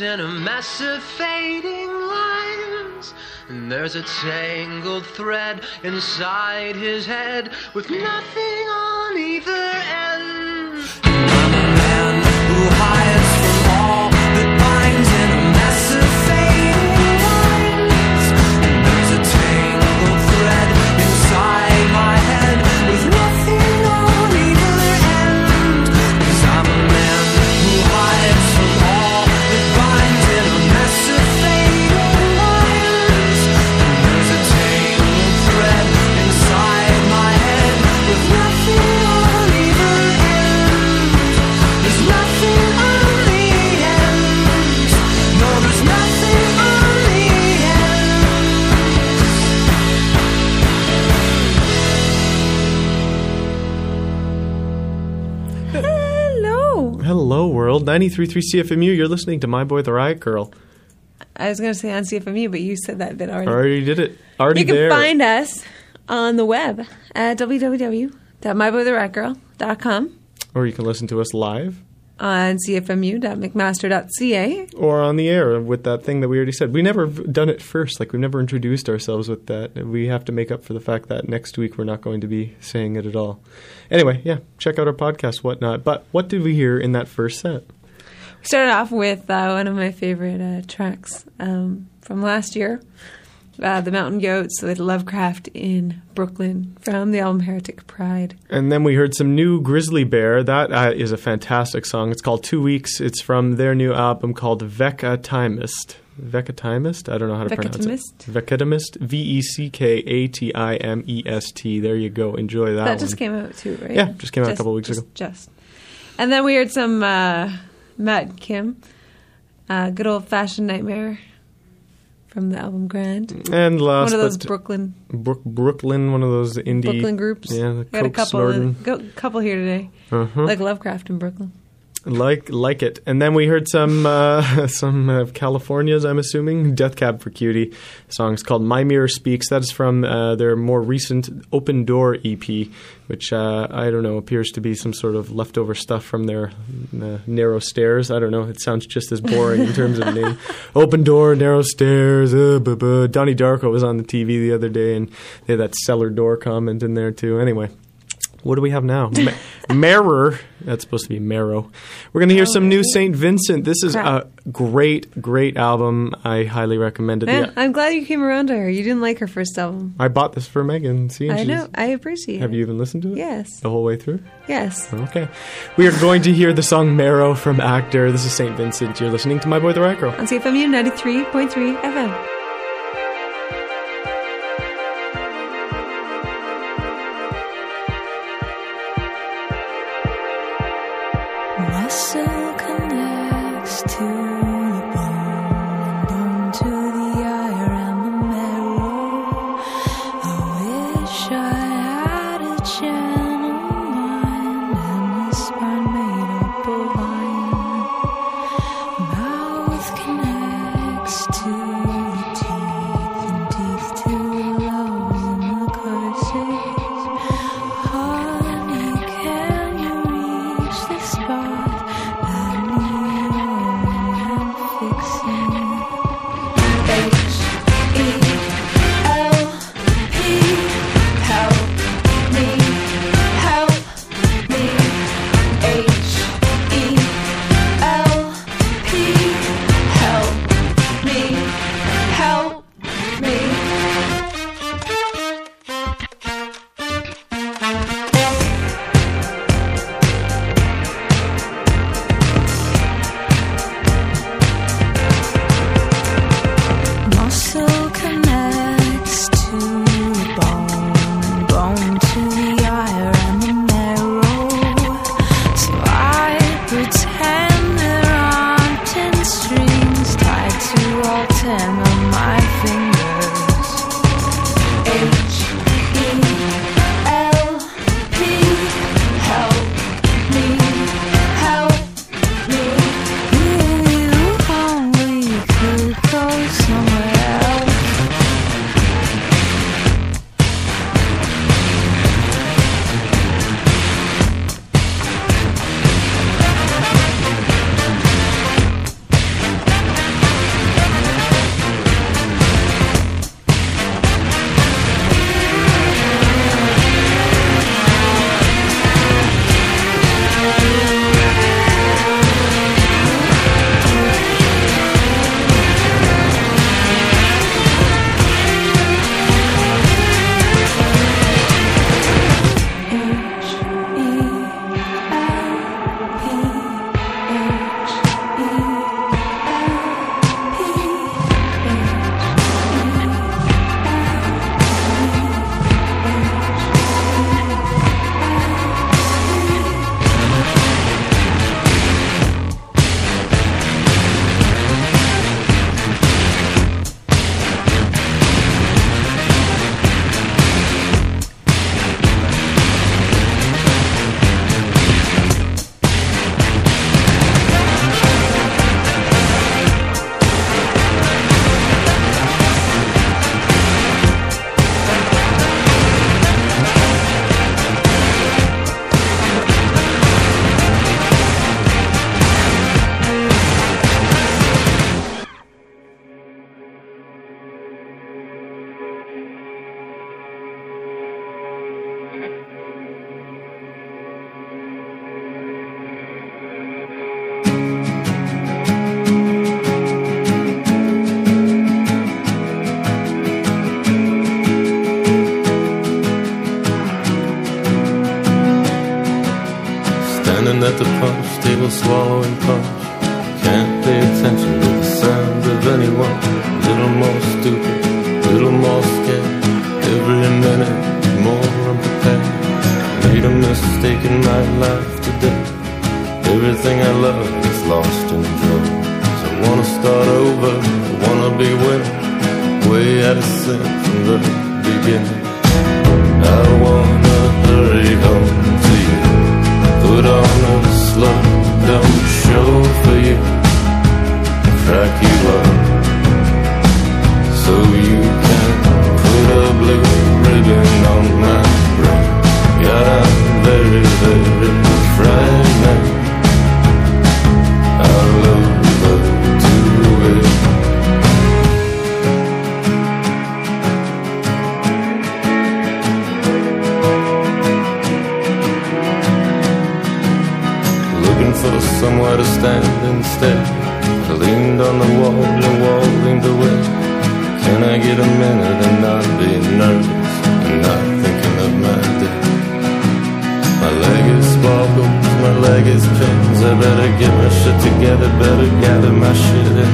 in a mess of fading lines. And there's a tangled thread inside his head with nothing on either end. World. 93.3 CFMU. You're listening to My Boy the Riot Girl. I was going to say on CFMU, but you said that bit already. Already did it. Already you can there. find us on the web at www.myboytheriotgirl.com, or you can listen to us live on cfmu.mcmaster.ca. or on the air with that thing that we already said. We never done it first. Like, we've never introduced ourselves with that. We have to make up for the fact that next week we're not going to be saying it at all. Anyway, yeah, check out our podcast, whatnot. But what did we hear in that first set? We started off with uh, one of my favorite uh, tracks um, from last year, uh, The Mountain Goats with Lovecraft in Brooklyn from the album Heretic Pride. And then we heard some new Grizzly Bear. That uh, is a fantastic song. It's called Two Weeks. It's from their new album called Veckatimest. Veckatimest? I don't know how to pronounce it. Veckatimest. V E C K A T I M E S T. There you go. Enjoy that. That just came out too, right? Yeah, just came out a couple weeks just, ago. Just. And then we heard some uh, Matt Kim, uh, good old fashioned nightmare from the album Grand. And last, one of those Brooklyn Brook, Brooklyn, one of those indie Brooklyn groups. Yeah, the got a couple, go, couple here today, Uh-huh. like Lovecraft in Brooklyn. Like like it. And then we heard some uh, some of California's. I'm assuming Death Cab for Cutie. Song's called My Mirror Speaks. That is from uh, their more recent Open Door EP, which uh, I don't know appears to be some sort of leftover stuff from their uh, Narrow Stairs. I don't know. It sounds just as boring in terms of name. Open Door, Narrow Stairs. Uh, buh, buh. Donnie Darko was on the TV the other day, and they had that cellar door comment in there too. Anyway. What do we have now? Ma- Mirror. That's supposed to be Marrow. We're going to hear some new oh. St. Vincent. This is Crap. a great, great album. I highly recommend it. Man, Yeah. I'm glad you came around to her. You didn't like her first album. I bought this for Megan. See, I know. I appreciate Have it. you even listened to it? Yes. The whole way through? Yes. Okay. We are going to hear the song Marrow from Actor. This is St. Vincent. You're listening to My Boy the Riot Girl. On CFMU 93.3 FM. Muscle connects to wanna start over, I wanna be winning. Way out of sync from the beginning. I wanna hurry home to you. Put on a slow down show for you. Crack you up. So you can put a blue ribbon on my brain. I'm very, very to stand instead. I leaned on the wall, the wall leaned away. Can I get a minute and not be nervous and not thinking of my day? My leg is sparkles, my leg is pins. I better get my shit together, better gather my shit in.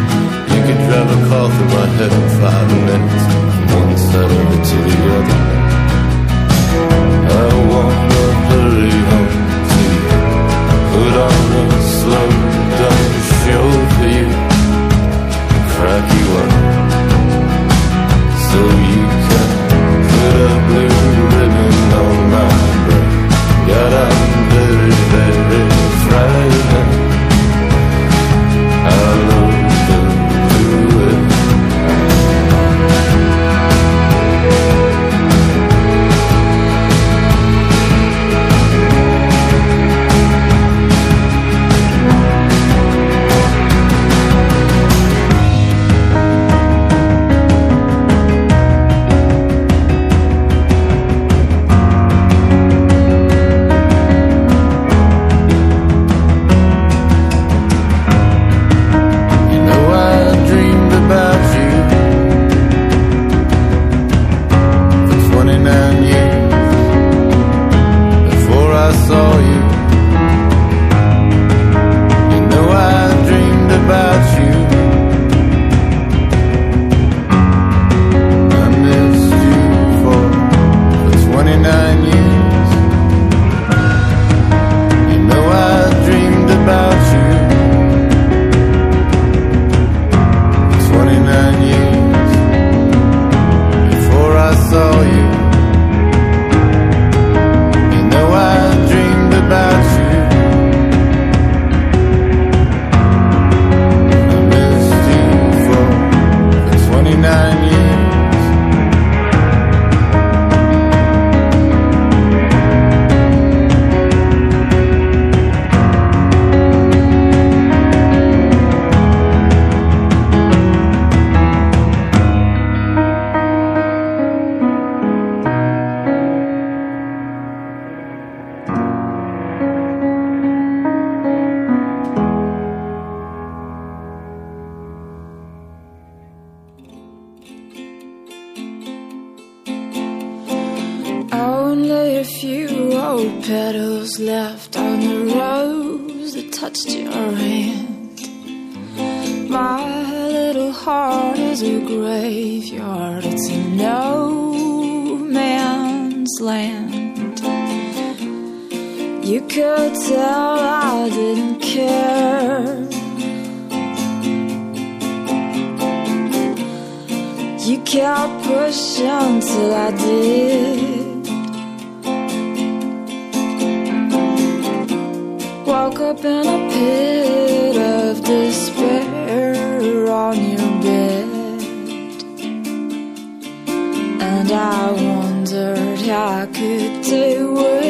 You could drive a car through my head in five minutes, from one side of it to the other. I a slow down show for you. So you can put a blue ribbon on my very, very. Kept pushing till I did. Woke up in a pit of despair on your bed. And I wondered how I could do without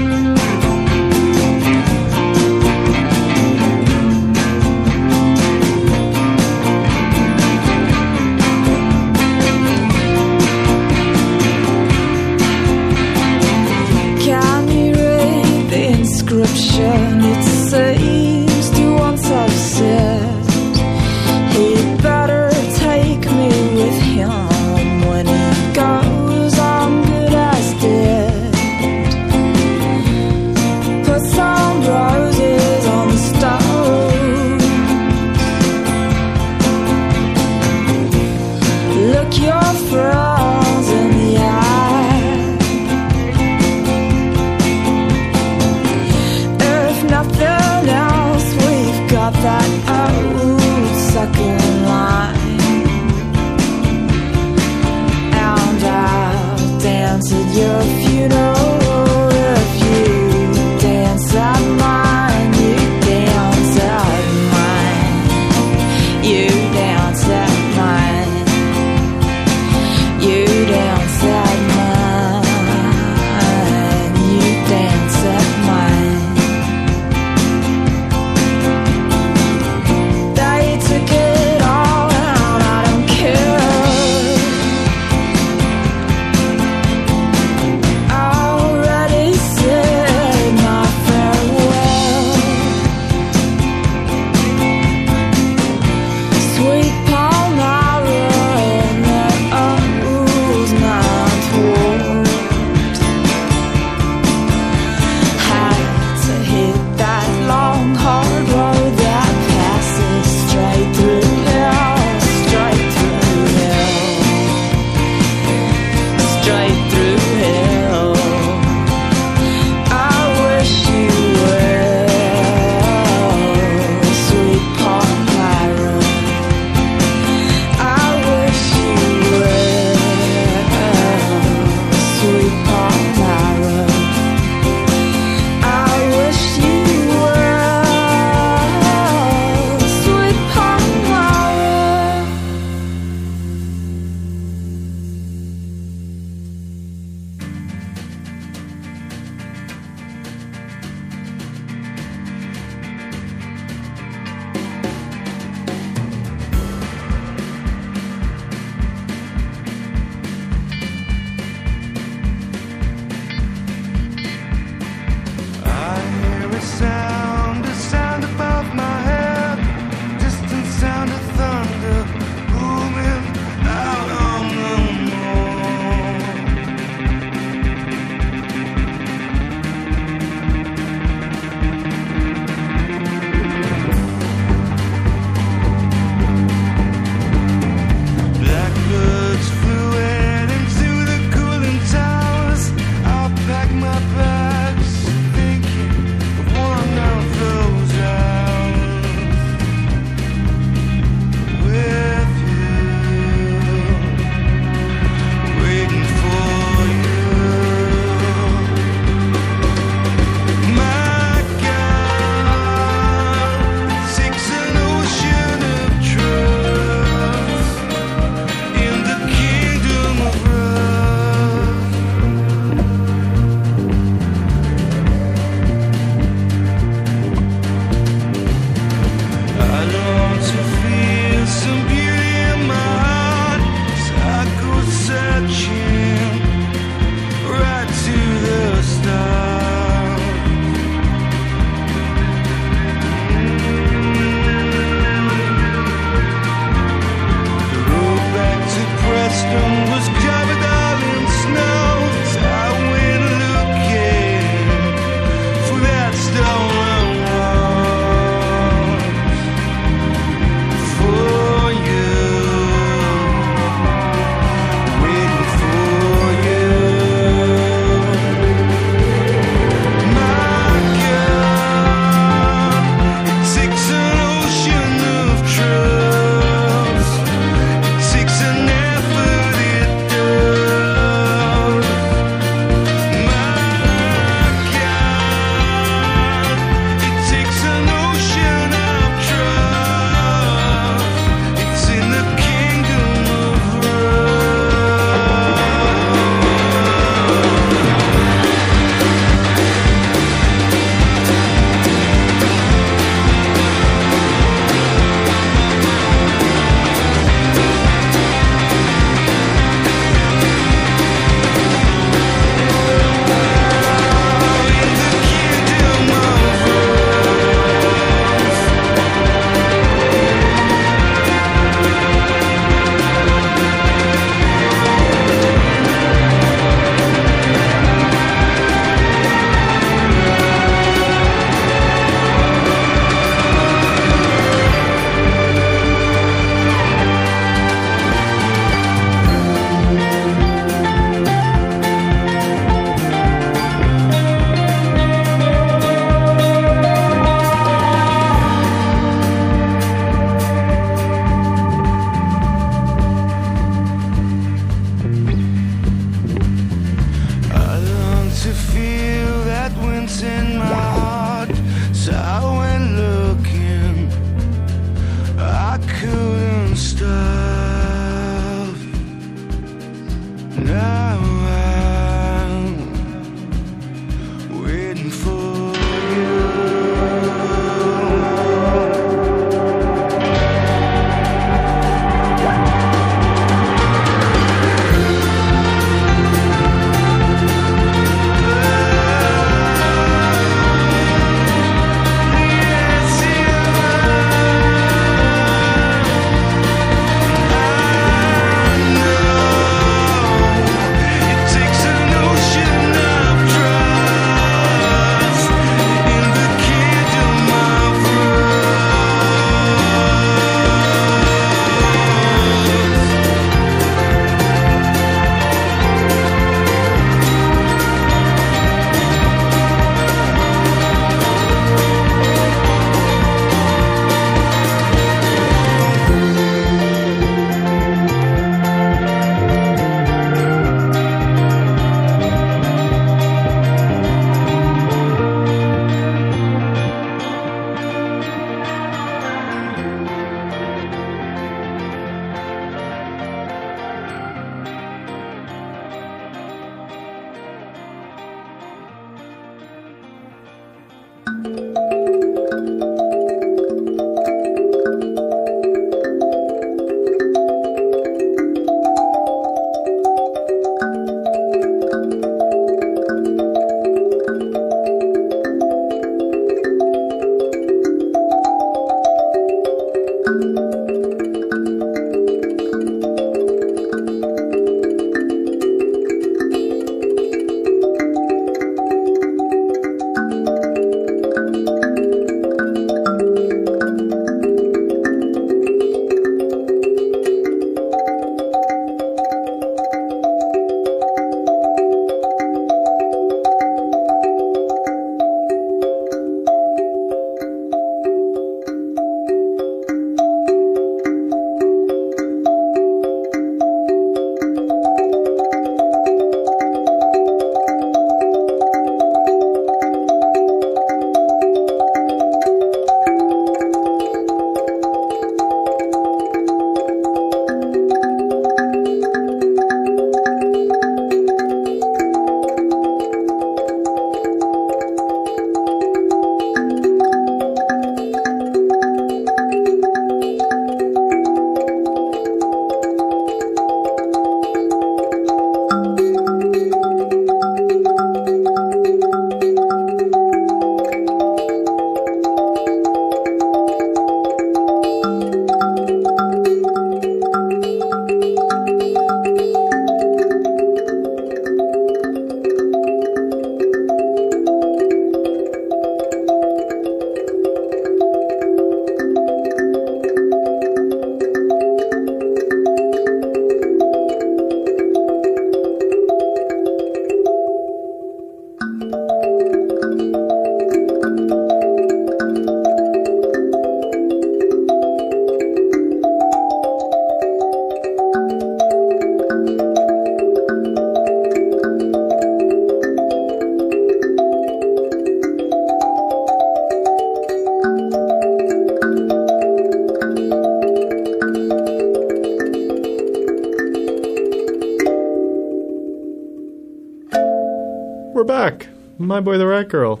My boy, the Riot girl.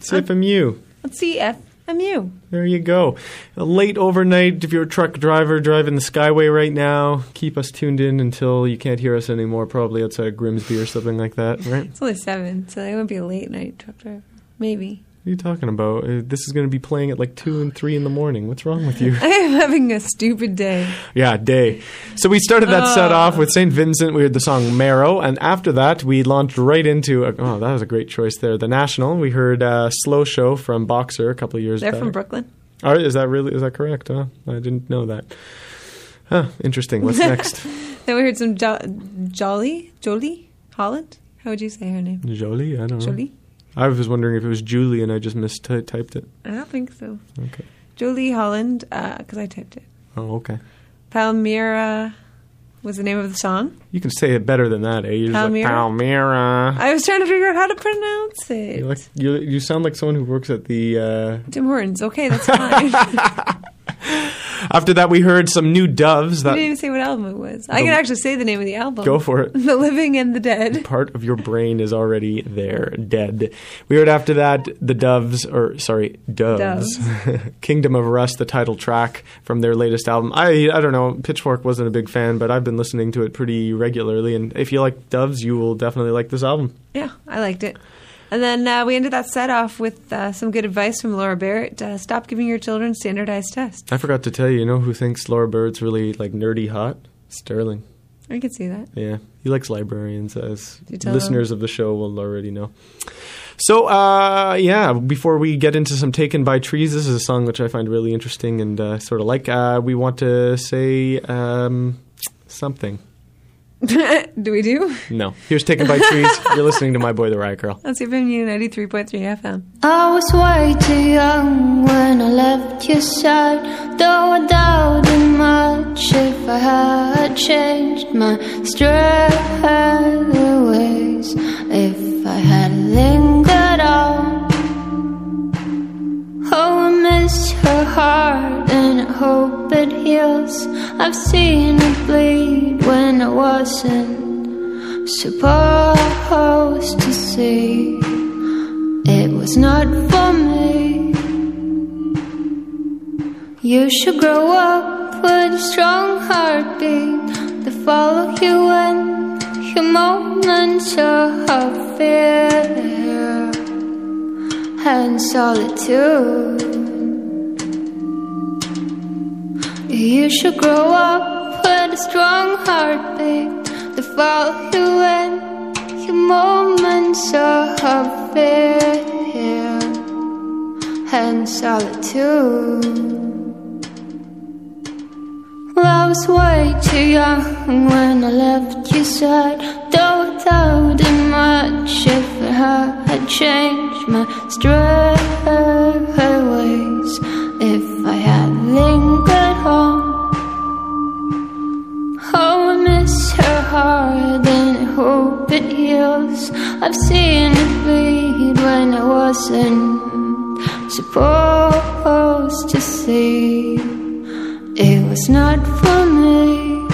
CFMU. Let's see FMU. There you go. A late overnight, if you're a truck driver driving the Skyway right now, keep us tuned in until you can't hear us anymore, probably outside of Grimsby or something like that, right? It's only seven, so it won't be a late night truck driver. Maybe. What are you talking about? Uh, this is going to be playing at like 2 and 3 in the morning. What's wrong with you? I am having a stupid day. Yeah, day. So we started that set off with St. Vincent. We heard the song Marrow. And after that, we launched right into, a, oh, that was a great choice there. The National. We heard uh, Slow Show from Boxer a couple of years They're back. from Brooklyn. Oh, is that really, is that correct? Huh? I didn't know that. Huh, interesting. What's next? Then we heard some jo- Jolly, Jolie Holland. How would you say her name? Jolie? I don't know. Jolie. I was wondering if it was Julie and I just mistyped it. I don't think so. Okay. Julie Holland, because I typed it. Oh, okay. Palmyra was the name of the song. You can say it better than that, eh? You're just like, Palmyra? Palmyra. I was trying to figure out how to pronounce it. You, like, you, you sound like someone who works at the. Uh... Tim Hortons. Okay, that's fine. After that, we heard some new Doves. I That didn't even say what album it was. I can actually say the name of the album. go for it. The Living and the Dead. Part of your brain is already there, dead. We heard after that the Doves, or sorry, Doves, Kingdom of Rust, the title track from their latest album. I I don't know, Pitchfork wasn't a big fan, but I've been listening to it pretty regularly, and if you like Doves, you will definitely like this album. Yeah, I liked it. And then uh, we ended that set off with uh, some good advice from Laura Barrett. Uh, stop giving your children standardized tests. I forgot to tell you, you know who thinks Laura Barrett's really like nerdy hot? Sterling. I can see that. Yeah, he likes librarians, as listeners of the show will already know. So, uh, yeah, before we get into some Taken by Trees, this is a song which I find really interesting and uh, sort of like. Uh, we want to say um, something. do we do? No. Here's Taken by Trees. You're listening to My Boy the Riot Girl. Let's see 93.3 FM. I was way too young when I left your side. Though I doubted much if I had changed my straight ways. If I had lingered on. Oh, I miss her heart and I hope it heals. I've seen it bleed when I wasn't supposed to see. It was not for me. You should grow up with a strong heartbeat to follow you in your moments of fear and solitude. You should grow up with a strong heart, heartbeat to you in your moments of fear and solitude. Well, I was way too young when I left your side. Though I doubted much if I had changed my straight ways. If I had lingered Oh, I miss her hard and hope it heals. I've seen it bleed when I wasn't supposed to see. It was not for me.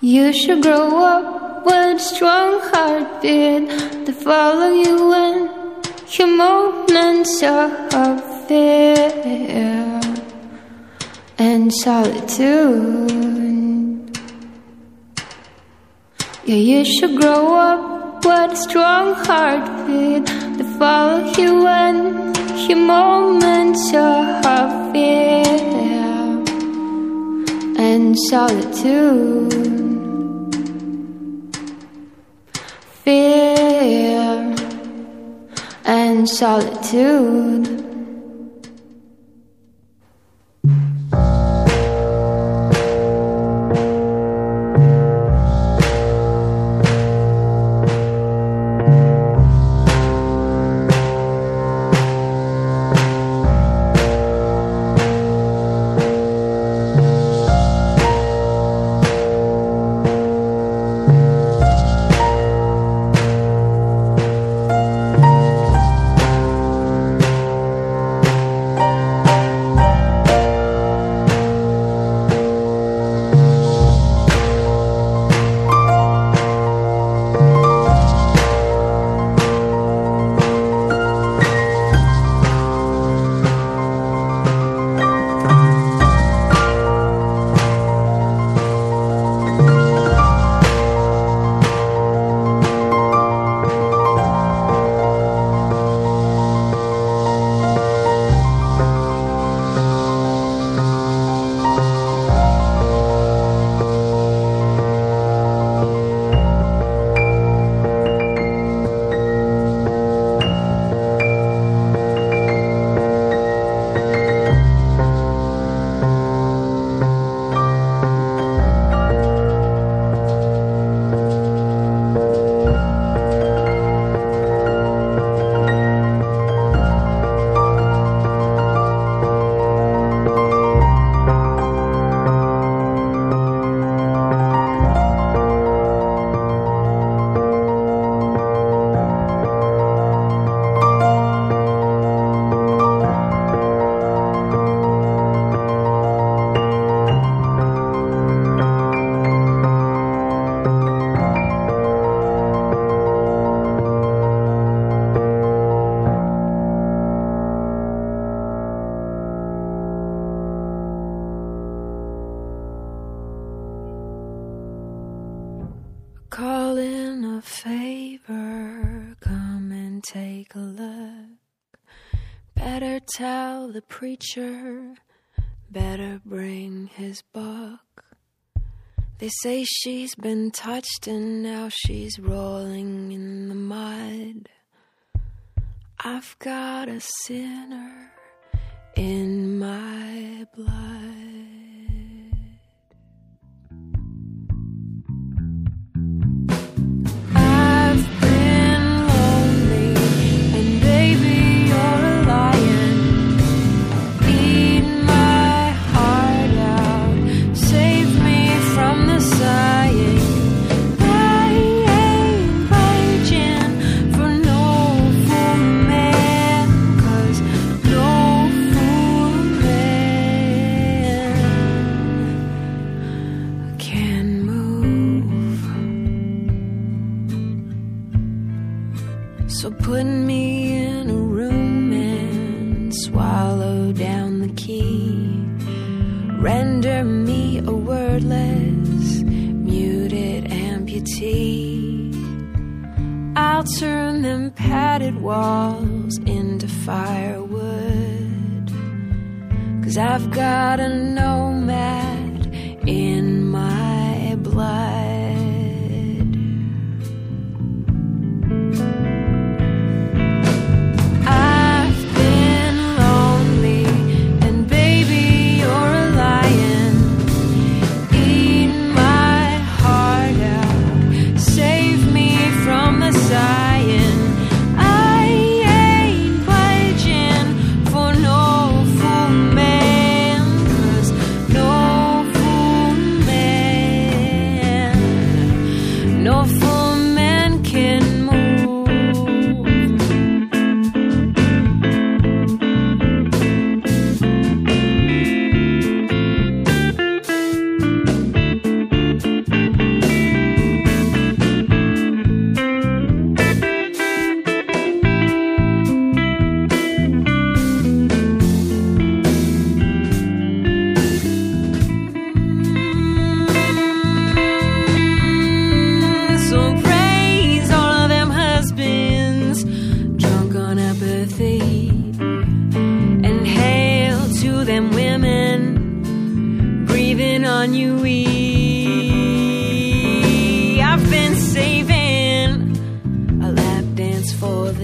You should grow up with a strong heartbeat to follow you in your moments of fear and solitude. Yeah, you should grow up with a strong heartbeat to follow you in your moments of fear and solitude. Fear and solitude. They say she's been touched and now she's rolling in the mud. I've got a sinner in my blood.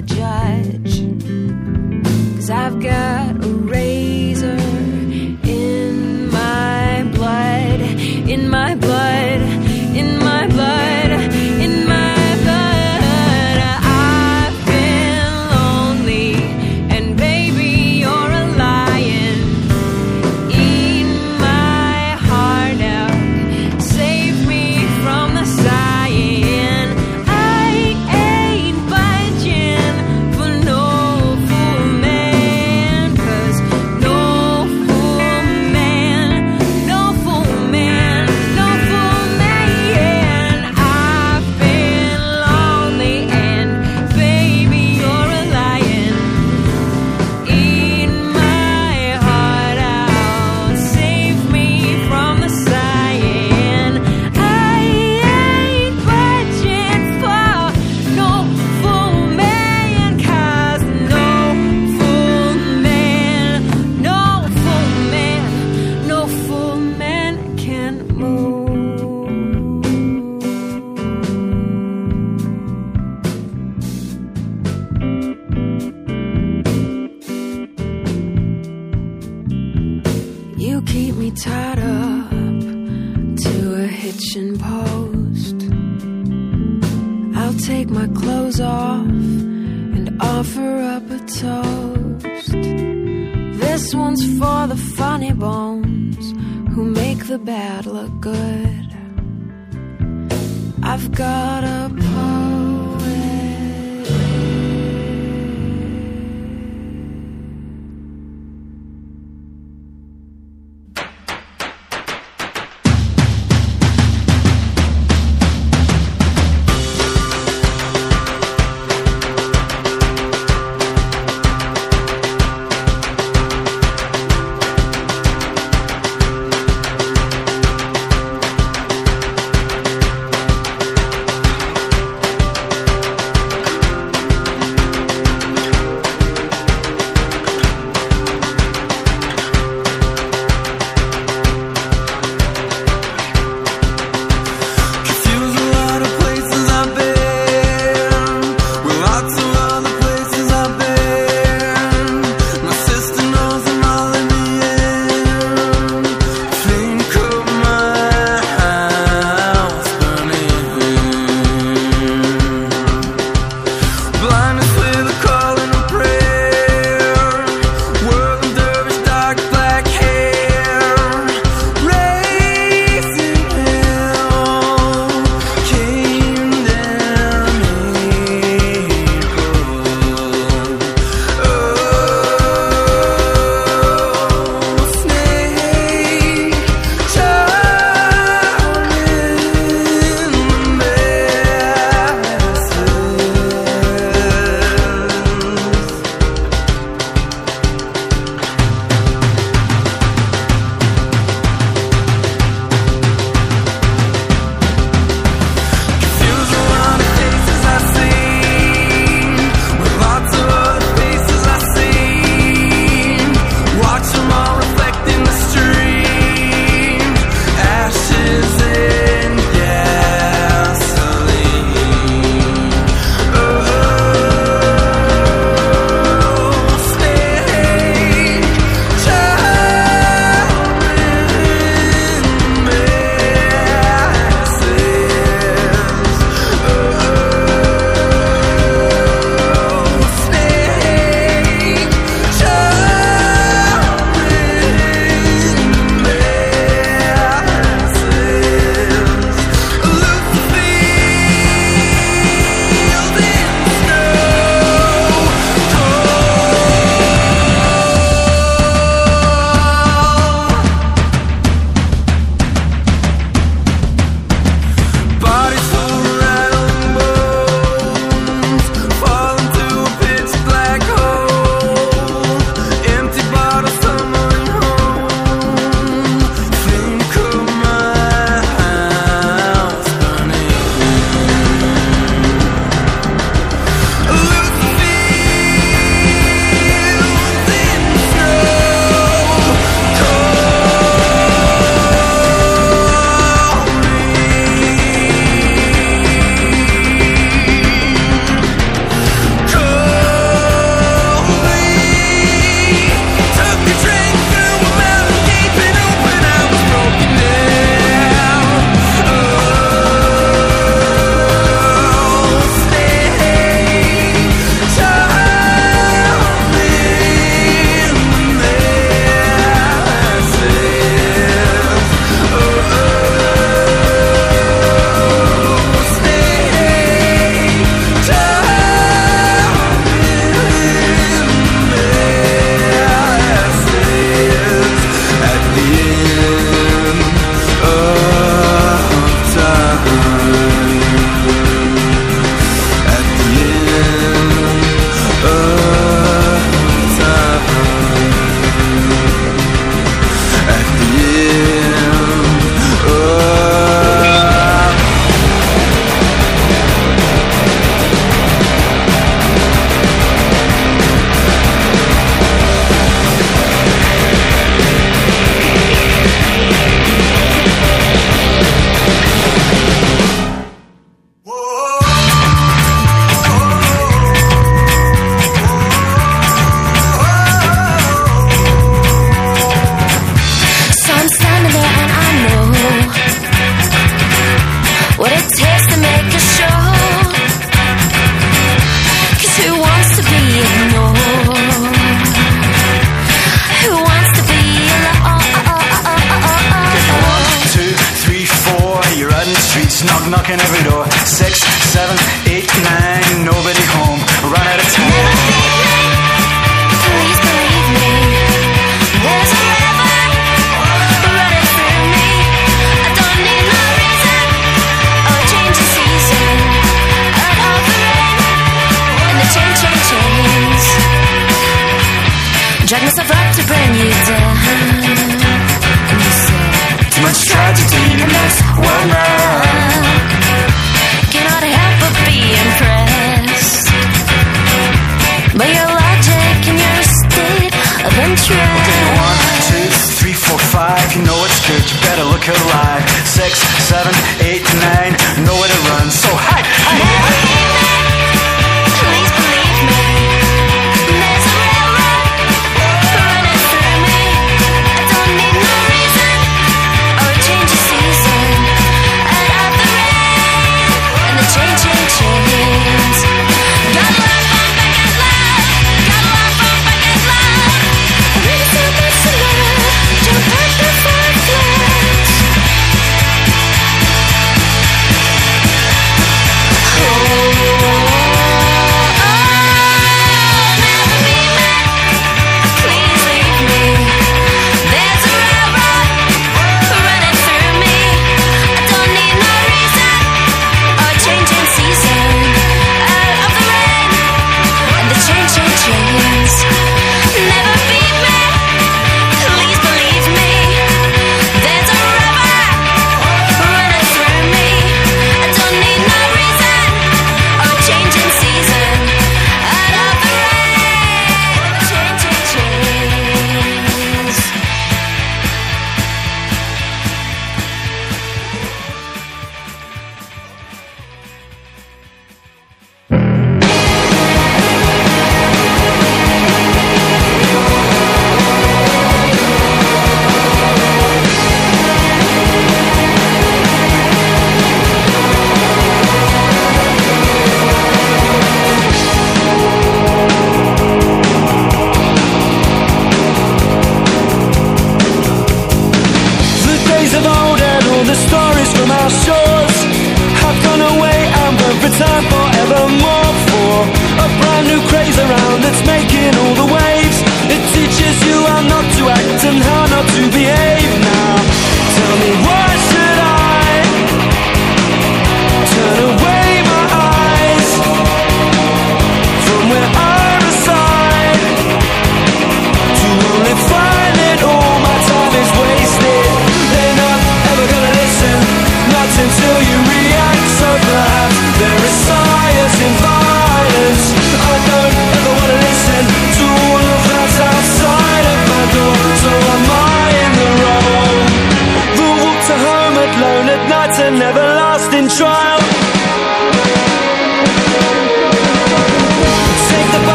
the judge. Cause I've got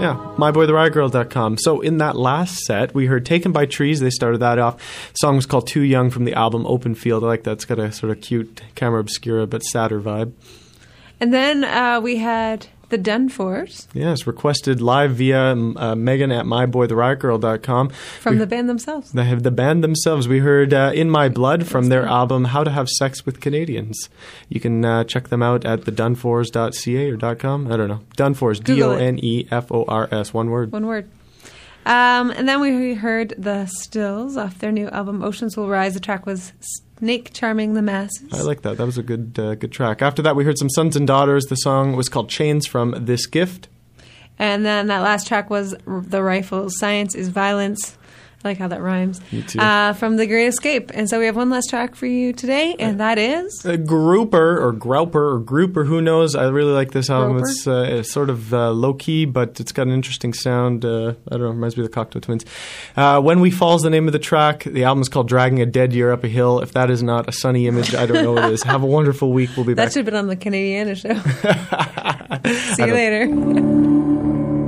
Yeah, myboytheriotgirl.com. So in that last set, we heard Taken by Trees. They started that off. The song was called Too Young from the album Open Field. I like that. It's got a sort of cute camera obscura but sadder vibe. And then uh, we had the Dunfors Yes, requested live via uh, Megan at myboytheriotgirl.com. from We- the band themselves. They have the band themselves. We heard uh, In My Blood from their album How to Have Sex with Canadians. You can uh, check them out at the dunfors.ca or .com. I don't know. Dunfors, D Google O it. N E F O R S, one word. One word. Um, and then we heard the Stills off their new album Oceans Will Rise. The track was Snake Charming the Masses. I like that. That was a good uh, good track. After that, we heard some Sons and Daughters. The song was called Chains from This Gift. And then that last track was The Rifle Science is Violence. I like how that rhymes. Me too. Uh, from The Great Escape. And so we have one last track for you today, and that is. A grouper or grouper or grouper, who knows? I really like this album. Grouper? It's, uh, it's sort of uh, low key, but it's got an interesting sound. Uh, I don't know, reminds me of the Cocteau Twins. Uh, when We Fall is the name of the track. The album is called Dragging a Dead Deer Up a Hill. If that is not a sunny image, I don't know what is. Have a wonderful week. We'll be That back. That should have been on the Canadiana show. See you later.